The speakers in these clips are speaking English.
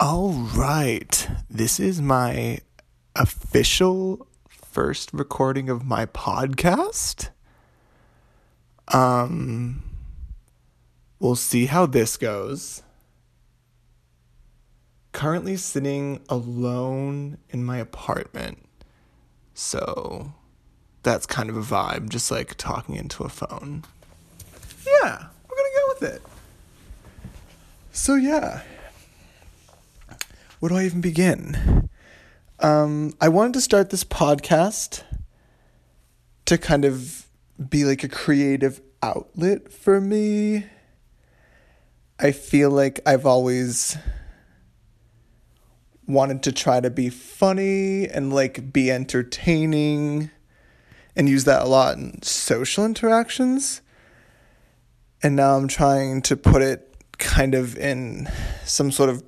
All right. This is my official first recording of my podcast. Um we'll see how this goes. Currently sitting alone in my apartment. So that's kind of a vibe, just like talking into a phone. Yeah, we're gonna go with it. So yeah, where do I even begin? Um, I wanted to start this podcast to kind of be like a creative outlet for me. I feel like I've always wanted to try to be funny and like be entertaining and use that a lot in social interactions. And now I'm trying to put it kind of in some sort of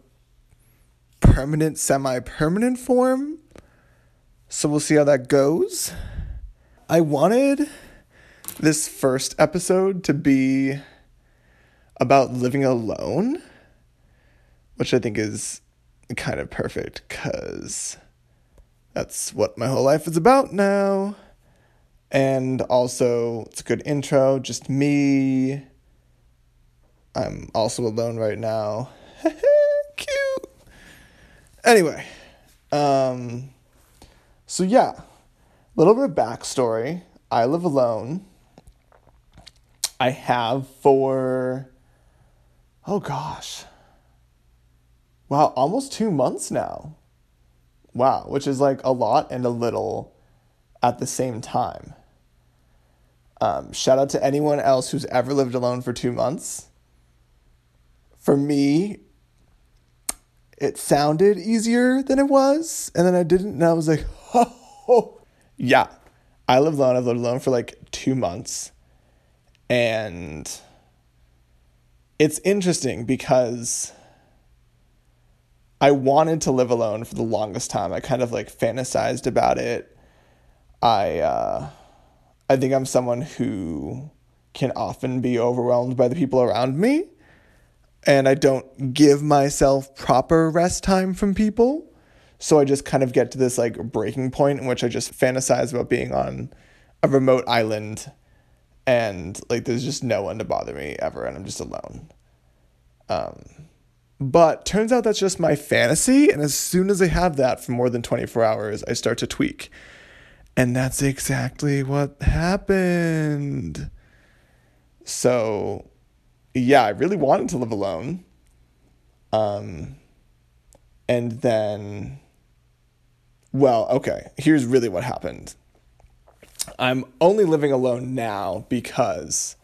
permanent, semi permanent form. So we'll see how that goes. I wanted this first episode to be about living alone, which I think is kind of perfect because that's what my whole life is about now. And also, it's a good intro, just me. I'm also alone right now. Anyway, um, so yeah, a little bit of backstory. I live alone. I have for, oh gosh, wow, almost two months now. Wow, which is like a lot and a little at the same time. Um, shout out to anyone else who's ever lived alone for two months. For me, it sounded easier than it was, and then I didn't, and I was like, oh, yeah. I lived alone. I've lived alone for like two months, and it's interesting because I wanted to live alone for the longest time. I kind of like fantasized about it. I uh, I think I'm someone who can often be overwhelmed by the people around me, and I don't give myself proper rest time from people. So I just kind of get to this like breaking point in which I just fantasize about being on a remote island and like there's just no one to bother me ever and I'm just alone. Um but turns out that's just my fantasy and as soon as I have that for more than 24 hours I start to tweak. And that's exactly what happened. So yeah, I really wanted to live alone. Um and then well, okay, here's really what happened. I'm only living alone now because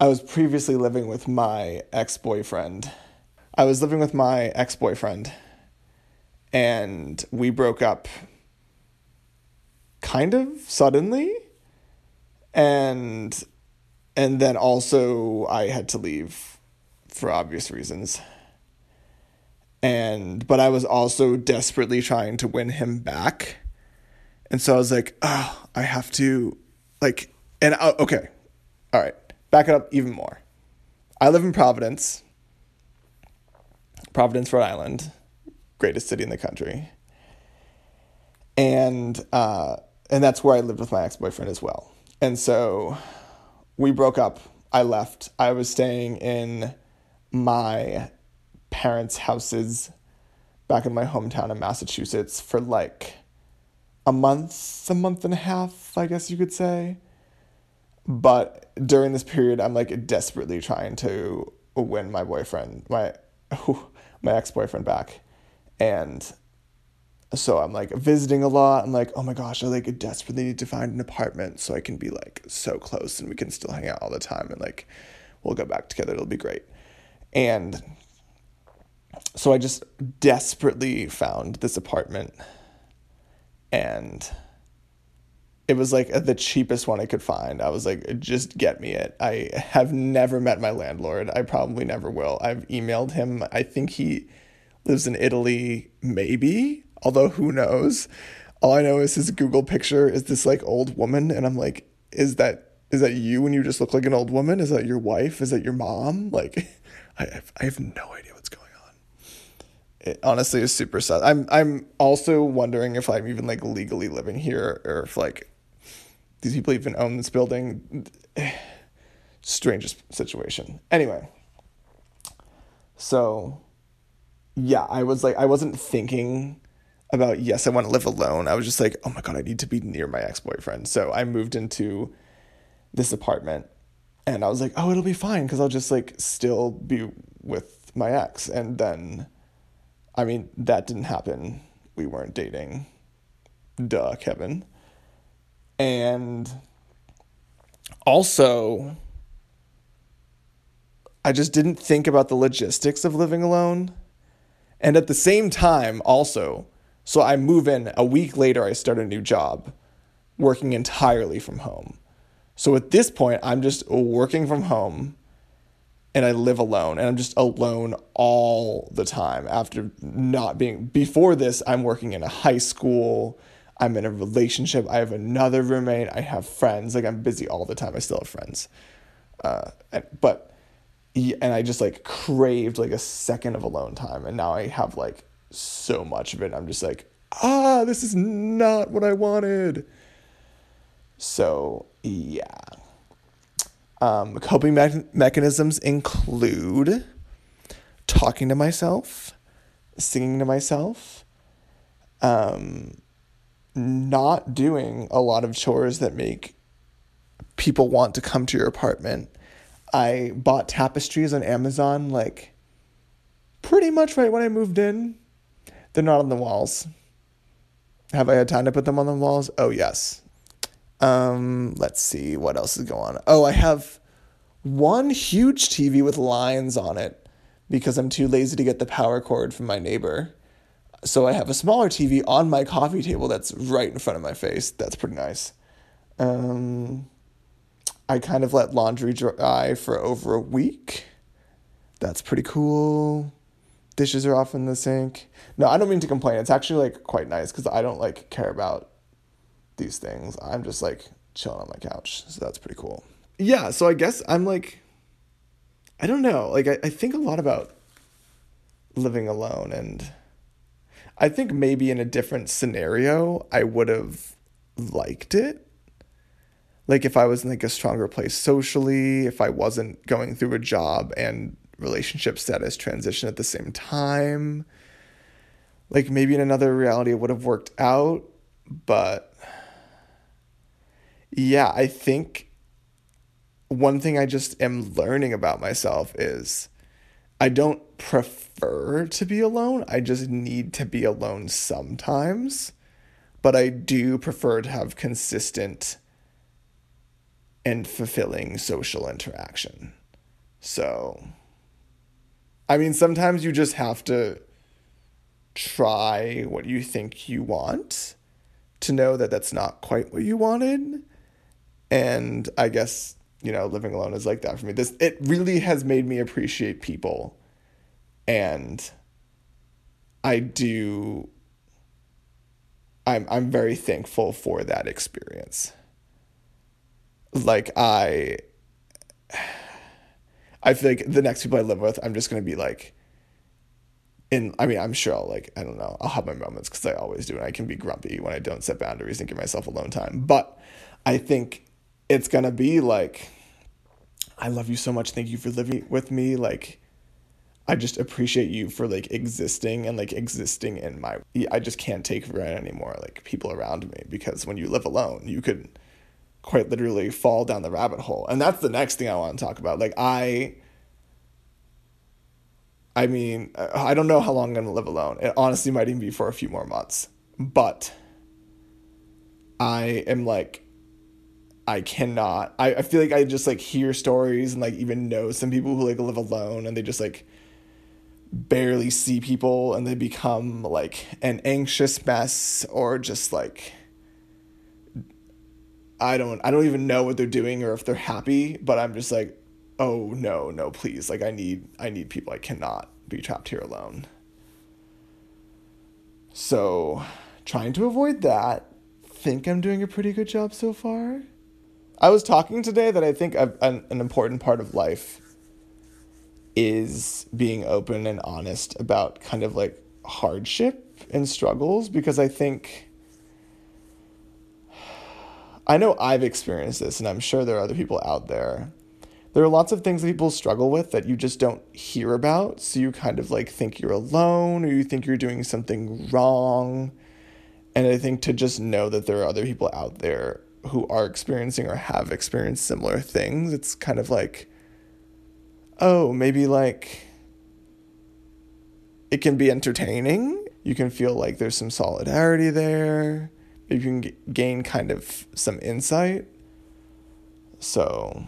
I was previously living with my ex boyfriend. I was living with my ex boyfriend, and we broke up kind of suddenly. And and then also I had to leave for obvious reasons and but I was also desperately trying to win him back. And so I was like, oh, I have to like and I, okay. All right. Back it up even more. I live in Providence. Providence, Rhode Island, greatest city in the country. And uh and that's where I lived with my ex-boyfriend as well. And so we broke up. I left. I was staying in my parents' houses back in my hometown in Massachusetts for like a month, a month and a half, I guess you could say. But during this period, I'm like desperately trying to win my boyfriend, my my ex boyfriend back, and so I'm like visiting a lot. I'm like, oh my gosh, I like desperately need to find an apartment so I can be like so close and we can still hang out all the time and like we'll go back together. It'll be great. And so I just desperately found this apartment and it was like the cheapest one I could find. I was like, just get me it. I have never met my landlord. I probably never will. I've emailed him. I think he lives in Italy, maybe, although who knows. All I know is his Google picture is this like old woman, and I'm like, is that is that you when you just look like an old woman? Is that your wife? Is that your mom? Like, I have, I have no idea what's going on. it honestly is super sad. I'm I'm also wondering if I'm even like legally living here or if like these people even own this building. Strangest situation. Anyway. So yeah, I was like I wasn't thinking about yes, I want to live alone. I was just like, oh my god, I need to be near my ex-boyfriend. So I moved into this apartment and I was like, oh, it'll be fine because I'll just like still be with my ex. And then, I mean, that didn't happen. We weren't dating. Duh, Kevin. And also, I just didn't think about the logistics of living alone. And at the same time, also, so I move in. A week later, I start a new job working entirely from home. So at this point, I'm just working from home and I live alone and I'm just alone all the time after not being before this I'm working in a high school. I'm in a relationship. I have another roommate. I have friends. Like I'm busy all the time. I still have friends. Uh, but and I just like craved like a second of alone time. And now I have like so much of it I'm just like ah this is not what I wanted so yeah um, coping me- mechanisms include talking to myself, singing to myself, um, not doing a lot of chores that make people want to come to your apartment. I bought tapestries on Amazon like pretty much right when I moved in. They're not on the walls. Have I had time to put them on the walls? Oh, yes. Um, let's see what else is going on. Oh, I have one huge TV with lines on it because I'm too lazy to get the power cord from my neighbor. So I have a smaller TV on my coffee table that's right in front of my face. That's pretty nice. Um, I kind of let laundry dry for over a week. That's pretty cool. Dishes are off in the sink. No, I don't mean to complain. It's actually like quite nice because I don't like care about these things. I'm just like chilling on my couch. So that's pretty cool. Yeah, so I guess I'm like I don't know. Like I, I think a lot about living alone and I think maybe in a different scenario I would have liked it. Like if I was in like a stronger place socially, if I wasn't going through a job and relationship status transition at the same time. Like maybe in another reality it would have worked out, but yeah, I think one thing I just am learning about myself is I don't prefer to be alone. I just need to be alone sometimes. But I do prefer to have consistent and fulfilling social interaction. So, I mean, sometimes you just have to try what you think you want to know that that's not quite what you wanted and I guess, you know, living alone is like that for me. This it really has made me appreciate people. And I do I'm I'm very thankful for that experience. Like I I feel like the next people I live with, I'm just gonna be like in I mean, I'm sure I'll like I don't know, I'll have my moments because I always do and I can be grumpy when I don't set boundaries and give myself alone time. But I think it's gonna be like i love you so much thank you for living with me like i just appreciate you for like existing and like existing in my i just can't take for granted anymore like people around me because when you live alone you could quite literally fall down the rabbit hole. And that's the next thing i want to talk about. Like i i mean i don't know how long i'm gonna live alone. It honestly might even be for a few more months. But i am like I cannot. I, I feel like I just like hear stories and like even know some people who like live alone and they just like barely see people and they become like an anxious mess or just like I don't I don't even know what they're doing or if they're happy, but I'm just like, oh no, no, please. Like I need I need people. I cannot be trapped here alone. So trying to avoid that. Think I'm doing a pretty good job so far. I was talking today that I think an, an important part of life is being open and honest about kind of like hardship and struggles because I think I know I've experienced this and I'm sure there are other people out there. There are lots of things that people struggle with that you just don't hear about, so you kind of like think you're alone or you think you're doing something wrong. And I think to just know that there are other people out there who are experiencing or have experienced similar things, it's kind of like oh, maybe like it can be entertaining. You can feel like there's some solidarity there. You can gain kind of some insight. So,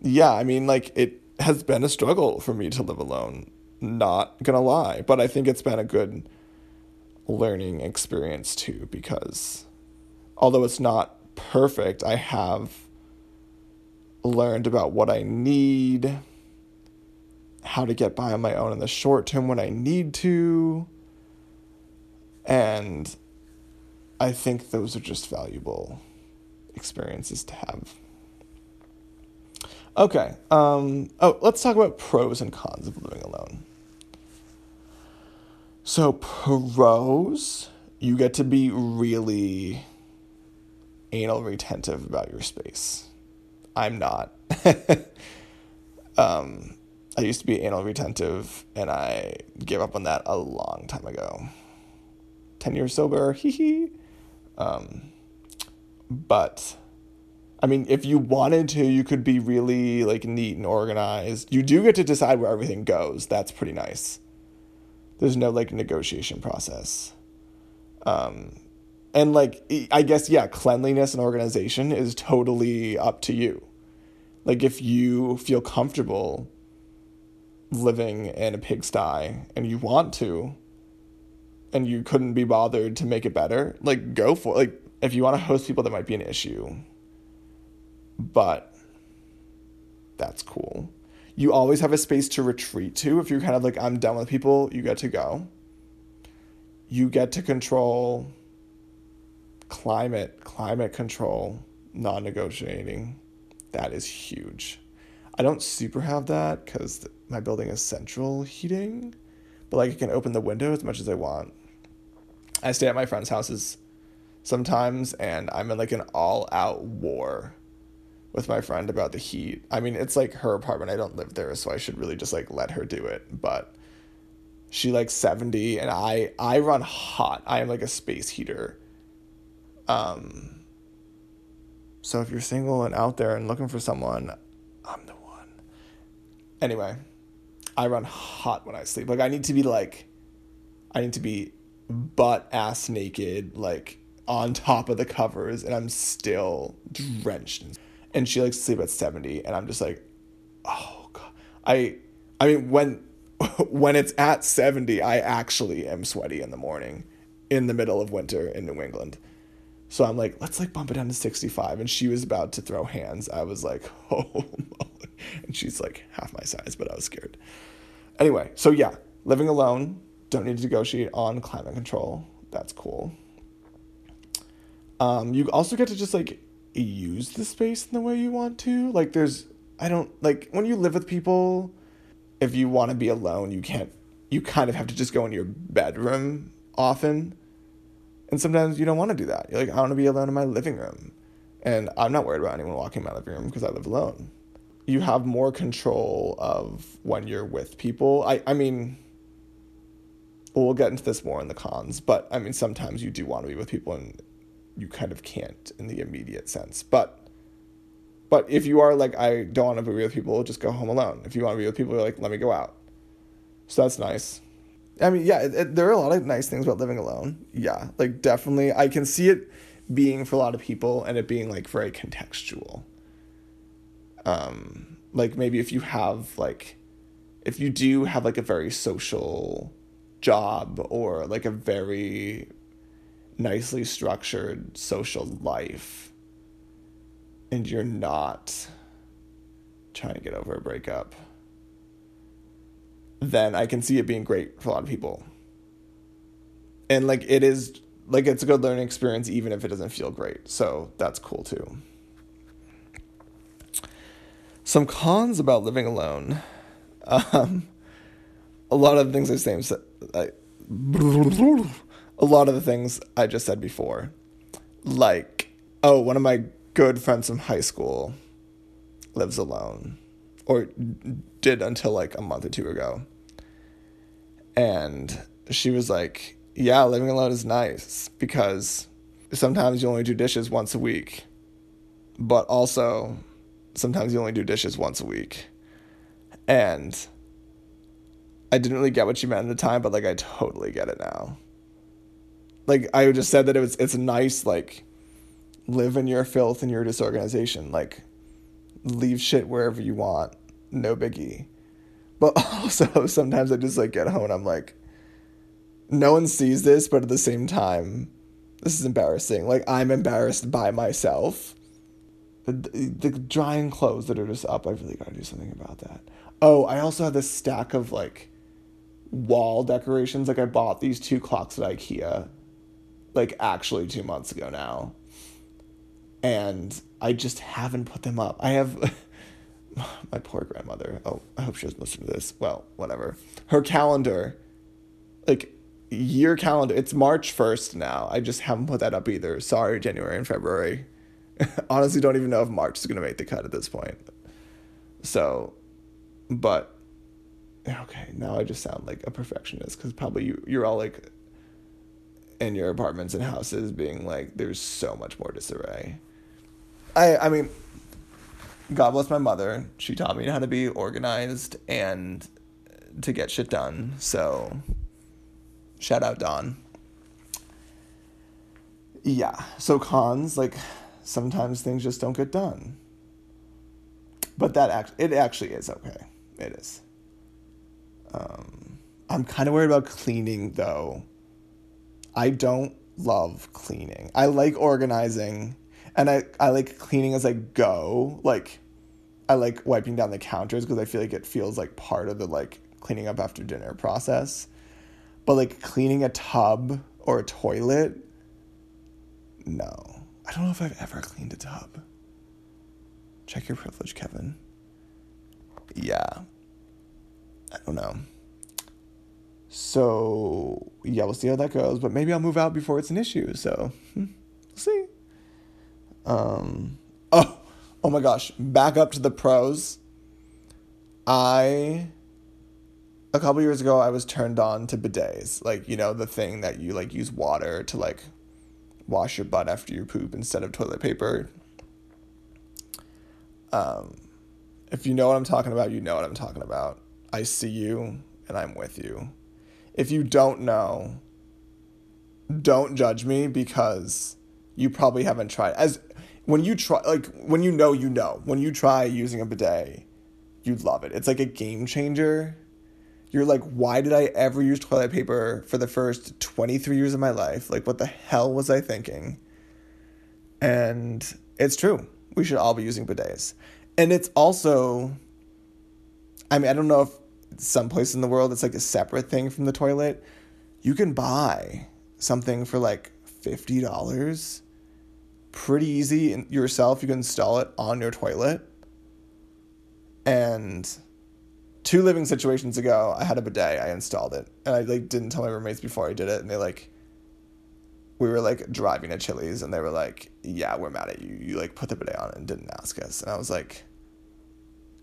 yeah, I mean, like it has been a struggle for me to live alone. Not gonna lie, but I think it's been a good learning experience too because although it's not perfect, I have learned about what I need, how to get by on my own in the short term when I need to. And I think those are just valuable experiences to have. Okay. Um, oh, let's talk about pros and cons of living alone. So, pros, you get to be really anal retentive about your space. I'm not. um, I used to be anal retentive, and I gave up on that a long time ago. Ten years sober, hee hee. Um, but I mean, if you wanted to, you could be really like neat and organized. You do get to decide where everything goes. That's pretty nice. There's no like negotiation process. Um, and like I guess yeah, cleanliness and organization is totally up to you. Like if you feel comfortable living in a pigsty and you want to and you couldn't be bothered to make it better, like go for it. Like if you want to host people that might be an issue. But that's cool. You always have a space to retreat to. If you're kind of like, I'm done with people, you get to go. You get to control climate, climate control, non negotiating. That is huge. I don't super have that because my building is central heating, but like I can open the window as much as I want. I stay at my friends' houses sometimes, and I'm in like an all out war with my friend about the heat. I mean, it's like her apartment. I don't live there, so I should really just like let her do it. But she like 70 and I I run hot. I am like a space heater. Um so if you're single and out there and looking for someone, I'm the one. Anyway, I run hot when I sleep. Like I need to be like I need to be butt ass naked like on top of the covers and I'm still drenched. And she likes to sleep at 70 and I'm just like, "Oh god." I I mean when when it's at 70, I actually am sweaty in the morning in the middle of winter in New England. So I'm like, let's like bump it down to 65. And she was about to throw hands. I was like, oh. and she's like half my size, but I was scared. Anyway, so yeah, living alone, don't need to negotiate on climate control. That's cool. Um, you also get to just like use the space in the way you want to. Like, there's, I don't like when you live with people if you want to be alone, you can't, you kind of have to just go in your bedroom often. And sometimes you don't want to do that. You're like, I want to be alone in my living room. And I'm not worried about anyone walking in my living room because I live alone. You have more control of when you're with people. I, I mean, we'll get into this more in the cons, but I mean, sometimes you do want to be with people and you kind of can't in the immediate sense. But but if you are like, I don't want to be with people, just go home alone. If you want to be with people, you're like, let me go out. So that's nice. I mean, yeah, it, it, there are a lot of nice things about living alone. Yeah, like definitely, I can see it being for a lot of people and it being like very contextual. Um, like maybe if you have like, if you do have like a very social job or like a very nicely structured social life and you're not trying to get over a breakup, then I can see it being great for a lot of people. And like it is like it's a good learning experience even if it doesn't feel great. So that's cool too. Some cons about living alone. Um, a lot of the things I say, I, a lot of the things I just said before. Like, oh, one of my good friends from high school lives alone, or did until like a month or two ago. And she was like, yeah, living alone is nice because sometimes you only do dishes once a week, but also sometimes you only do dishes once a week. And I didn't really get what she meant at the time, but like I totally get it now. Like I just said that it was it's nice like live in your filth and your disorganization. Like leave shit wherever you want. No biggie. But also sometimes I just like get home and I'm like no one sees this, but at the same time, this is embarrassing. Like I'm embarrassed by myself. The, drying clothes that are just up, I really gotta do something about that. Oh, I also have this stack of like wall decorations. Like I bought these two clocks at IKEA, like actually two months ago now, and I just haven't put them up. I have my poor grandmother. Oh, I hope she doesn't listen to this. Well, whatever. Her calendar, like year calendar. It's March first now. I just haven't put that up either. Sorry, January and February. Honestly, don't even know if March is gonna make the cut at this point. So, but okay, now I just sound like a perfectionist because probably you you're all like in your apartments and houses being like, there's so much more disarray. I I mean, God bless my mother. She taught me how to be organized and to get shit done. So, shout out Dawn. Yeah. So cons like sometimes things just don't get done. But that act it actually is okay. It is. Um, I'm kind of worried about cleaning though. I don't love cleaning. I like organizing and I, I like cleaning as I go. Like I like wiping down the counters because I feel like it feels like part of the like cleaning up after dinner process. But like cleaning a tub or a toilet, no. I don't know if I've ever cleaned a tub. Check your privilege, Kevin. Yeah. I don't know. So yeah, we'll see how that goes. But maybe I'll move out before it's an issue. So hmm, we'll see. Um. Oh. Oh my gosh. Back up to the pros. I. A couple years ago, I was turned on to bidets, like you know the thing that you like use water to like wash your butt after you poop instead of toilet paper. Um, if you know what I'm talking about, you know what I'm talking about. I see you and I'm with you. If you don't know, don't judge me because you probably haven't tried. As when you try like when you know you know. When you try using a bidet, you'd love it. It's like a game changer. You're like, why did I ever use toilet paper for the first 23 years of my life? Like what the hell was I thinking? And it's true. We should all be using bidets. And it's also I mean, I don't know if some place in the world it's like a separate thing from the toilet. You can buy something for like fifty dollars, pretty easy yourself. You can install it on your toilet. And two living situations ago, I had a bidet. I installed it, and I like didn't tell my roommates before I did it, and they like. We were like driving to Chili's, and they were like, "Yeah, we're mad at you. You like put the bidet on and didn't ask us." And I was like,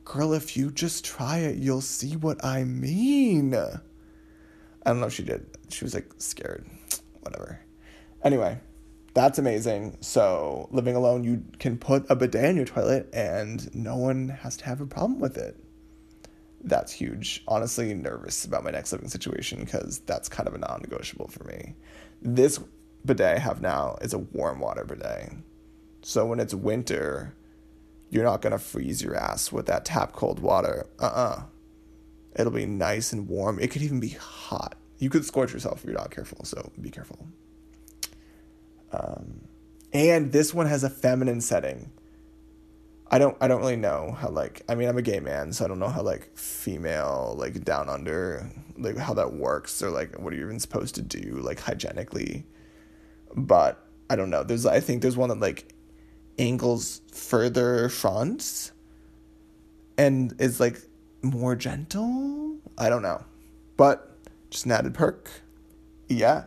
Girl, if you just try it, you'll see what I mean. I don't know if she did. She was like scared. Whatever. Anyway, that's amazing. So, living alone, you can put a bidet in your toilet and no one has to have a problem with it. That's huge. Honestly, nervous about my next living situation because that's kind of a non negotiable for me. This bidet I have now is a warm water bidet. So, when it's winter, you're not going to freeze your ass with that tap cold water. Uh uh-uh. uh. it will be nice and warm. It could even be hot. You could scorch yourself if you're not careful, so be careful. Um, and this one has a feminine setting. I don't I don't really know how like I mean I'm a gay man, so I don't know how like female like down under like how that works or like what are you even supposed to do like hygienically. But I don't know. There's I think there's one that like angles further front and is like more gentle. I don't know. but just an added perk. Yeah.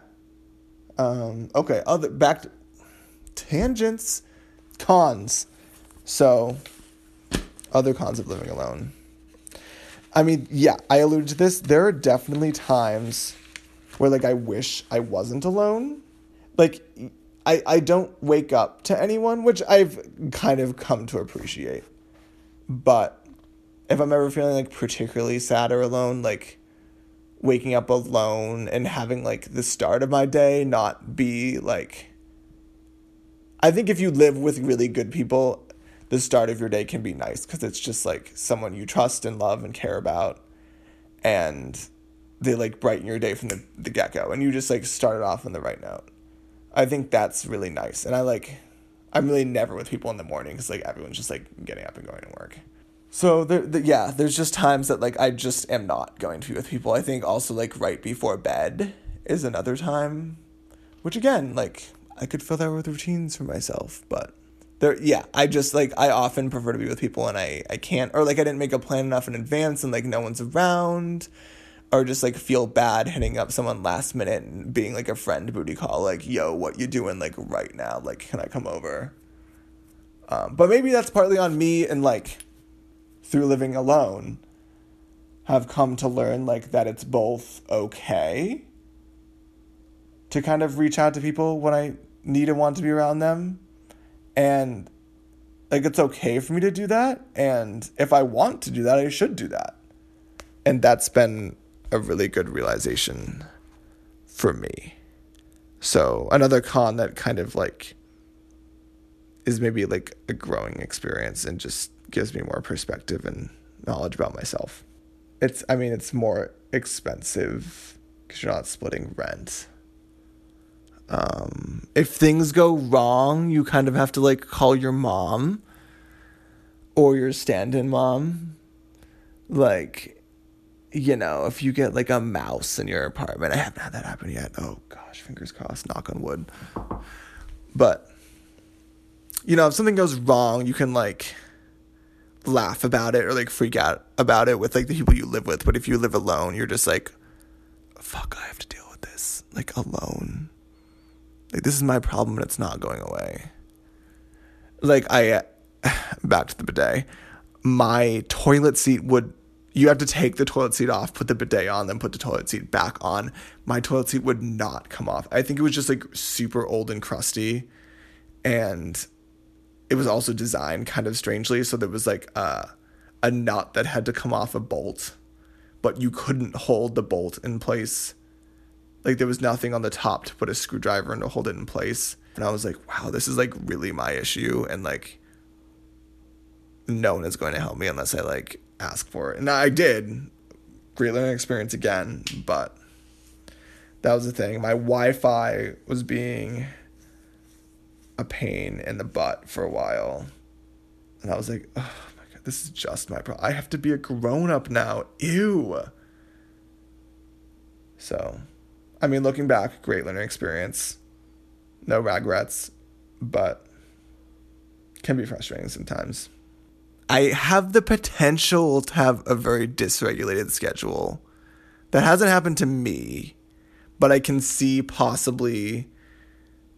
Um, okay, other back to tangents, cons. So, other cons of living alone. I mean, yeah, I alluded to this. There are definitely times where like I wish I wasn't alone. Like I I don't wake up to anyone, which I've kind of come to appreciate. But if I'm ever feeling like particularly sad or alone, like waking up alone and having like the start of my day not be like I think if you live with really good people, the start of your day can be nice because it's just like someone you trust and love and care about and they like brighten your day from the, the get-go and you just like start it off on the right note. I think that's really nice and i like i'm really never with people in the morning because like everyone's just like getting up and going to work. So there, the, yeah there's just times that like i just am not going to be with people. I think also like right before bed is another time which again like i could fill that with routines for myself but there yeah i just like i often prefer to be with people and i i can't or like i didn't make a plan enough in advance and like no one's around or just like feel bad hitting up someone last minute and being like a friend booty call like yo what you doing like right now? Like can i come over? Um, but maybe that's partly on me and like through living alone have come to learn like that it's both okay to kind of reach out to people when i need and want to be around them and like it's okay for me to do that and if i want to do that i should do that and that's been a really good realization for me. So another con that kind of like is maybe like a growing experience and just gives me more perspective and knowledge about myself. It's I mean it's more expensive because you're not splitting rent. Um, if things go wrong, you kind of have to like call your mom or your stand-in mom. Like you know, if you get like a mouse in your apartment, I haven't had that happen yet. Oh gosh, fingers crossed, knock on wood. But you know, if something goes wrong, you can like laugh about it or like freak out about it with like the people you live with. But if you live alone, you're just like, fuck, I have to deal with this like alone. Like this is my problem and it's not going away. Like I back to the bidet. My toilet seat would you have to take the toilet seat off, put the bidet on, then put the toilet seat back on. My toilet seat would not come off. I think it was just like super old and crusty. And it was also designed kind of strangely. So there was like a, a nut that had to come off a bolt, but you couldn't hold the bolt in place. Like there was nothing on the top to put a screwdriver in to hold it in place. And I was like, wow, this is like really my issue. And like, no one is going to help me unless I like ask for it. And I did. Great learning experience again, but that was the thing. My Wi Fi was being a pain in the butt for a while. And I was like, oh my God, this is just my problem. I have to be a grown up now. Ew. So, I mean, looking back, great learning experience. No regrets, but can be frustrating sometimes. I have the potential to have a very dysregulated schedule. That hasn't happened to me, but I can see possibly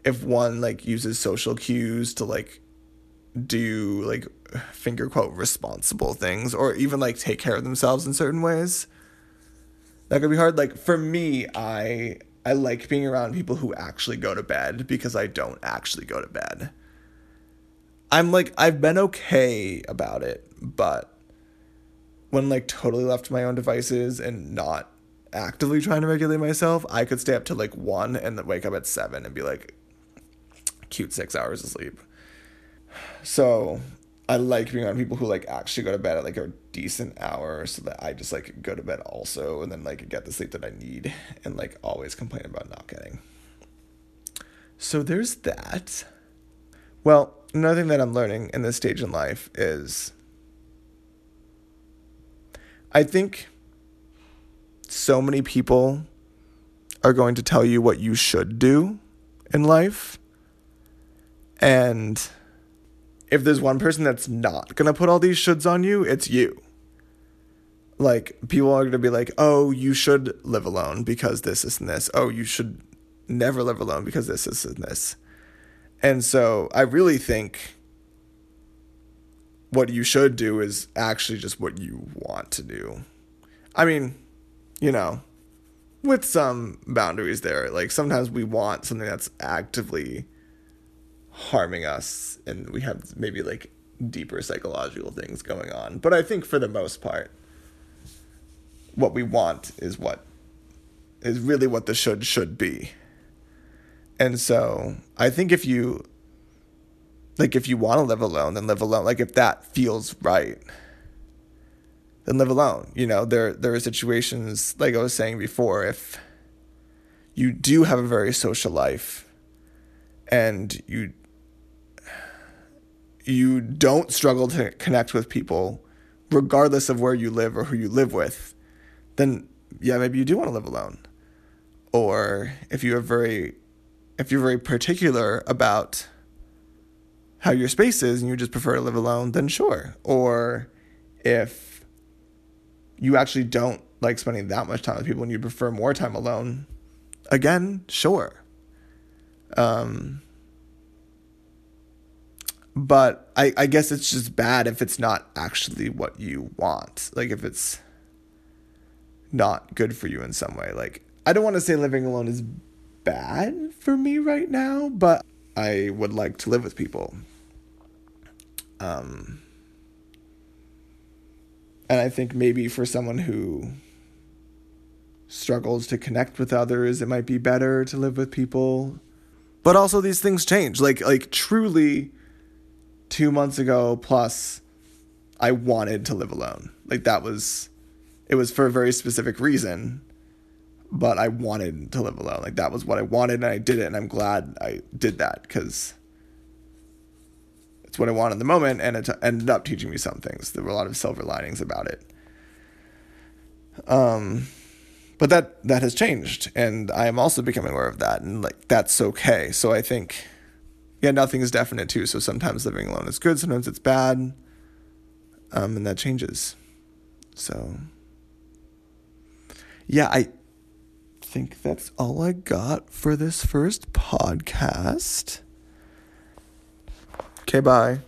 if one like uses social cues to like do like finger quote responsible things or even like take care of themselves in certain ways. That could be hard. Like for me, I I like being around people who actually go to bed because I don't actually go to bed. I'm like I've been okay about it, but when like totally left to my own devices and not actively trying to regulate myself, I could stay up to like one and then wake up at seven and be like cute six hours of sleep. So I like being around people who like actually go to bed at like a decent hour so that I just like go to bed also and then like get the sleep that I need and like always complain about not getting. So there's that. Well, another thing that I'm learning in this stage in life is I think so many people are going to tell you what you should do in life. And if there's one person that's not to put all these shoulds on you, it's you. like people are to be like, "Oh, you should live alone because this, this, and this. Oh, you should never live alone because this, this, and this." And so I really think what you should do is actually just what you want to do. I mean, you know, with some boundaries there. Like sometimes we want something that's actively harming us and we have maybe like deeper psychological things going on. But I think for the most part, what we want is what is really what the should should be. And so I think if you like if you want to live alone, then live alone. Like if that feels right, then live alone. You know, there there are situations like I was saying before, if you do have a very social life and you you don't struggle to connect with people regardless of where you live or who you live with, then yeah, maybe you do want to live alone. Or if you are very if you're very particular about how your space is and you just prefer to live alone, then sure. Or if you actually don't like spending that much time with people and you prefer more time alone, again, sure. Um, but I, I guess it's just bad if it's not actually what you want. Like if it's not good for you in some way. Like I don't want to say living alone is bad for me right now, but I would like to live with people. Um, and I think maybe for someone who struggles to connect with others, it might be better to live with people. But also these things change. Like like truly 2 months ago plus I wanted to live alone. Like that was it was for a very specific reason but I wanted to live alone. Like that was what I wanted and I did it and I'm glad I did that cuz it's what I wanted in the moment and it ended up teaching me some things. There were a lot of silver linings about it. Um but that that has changed and I am also becoming aware of that and like that's okay. So I think yeah, nothing is definite too. So sometimes living alone is good, sometimes it's bad. Um and that changes. So yeah, I think that's all I got for this first podcast. Okay, bye.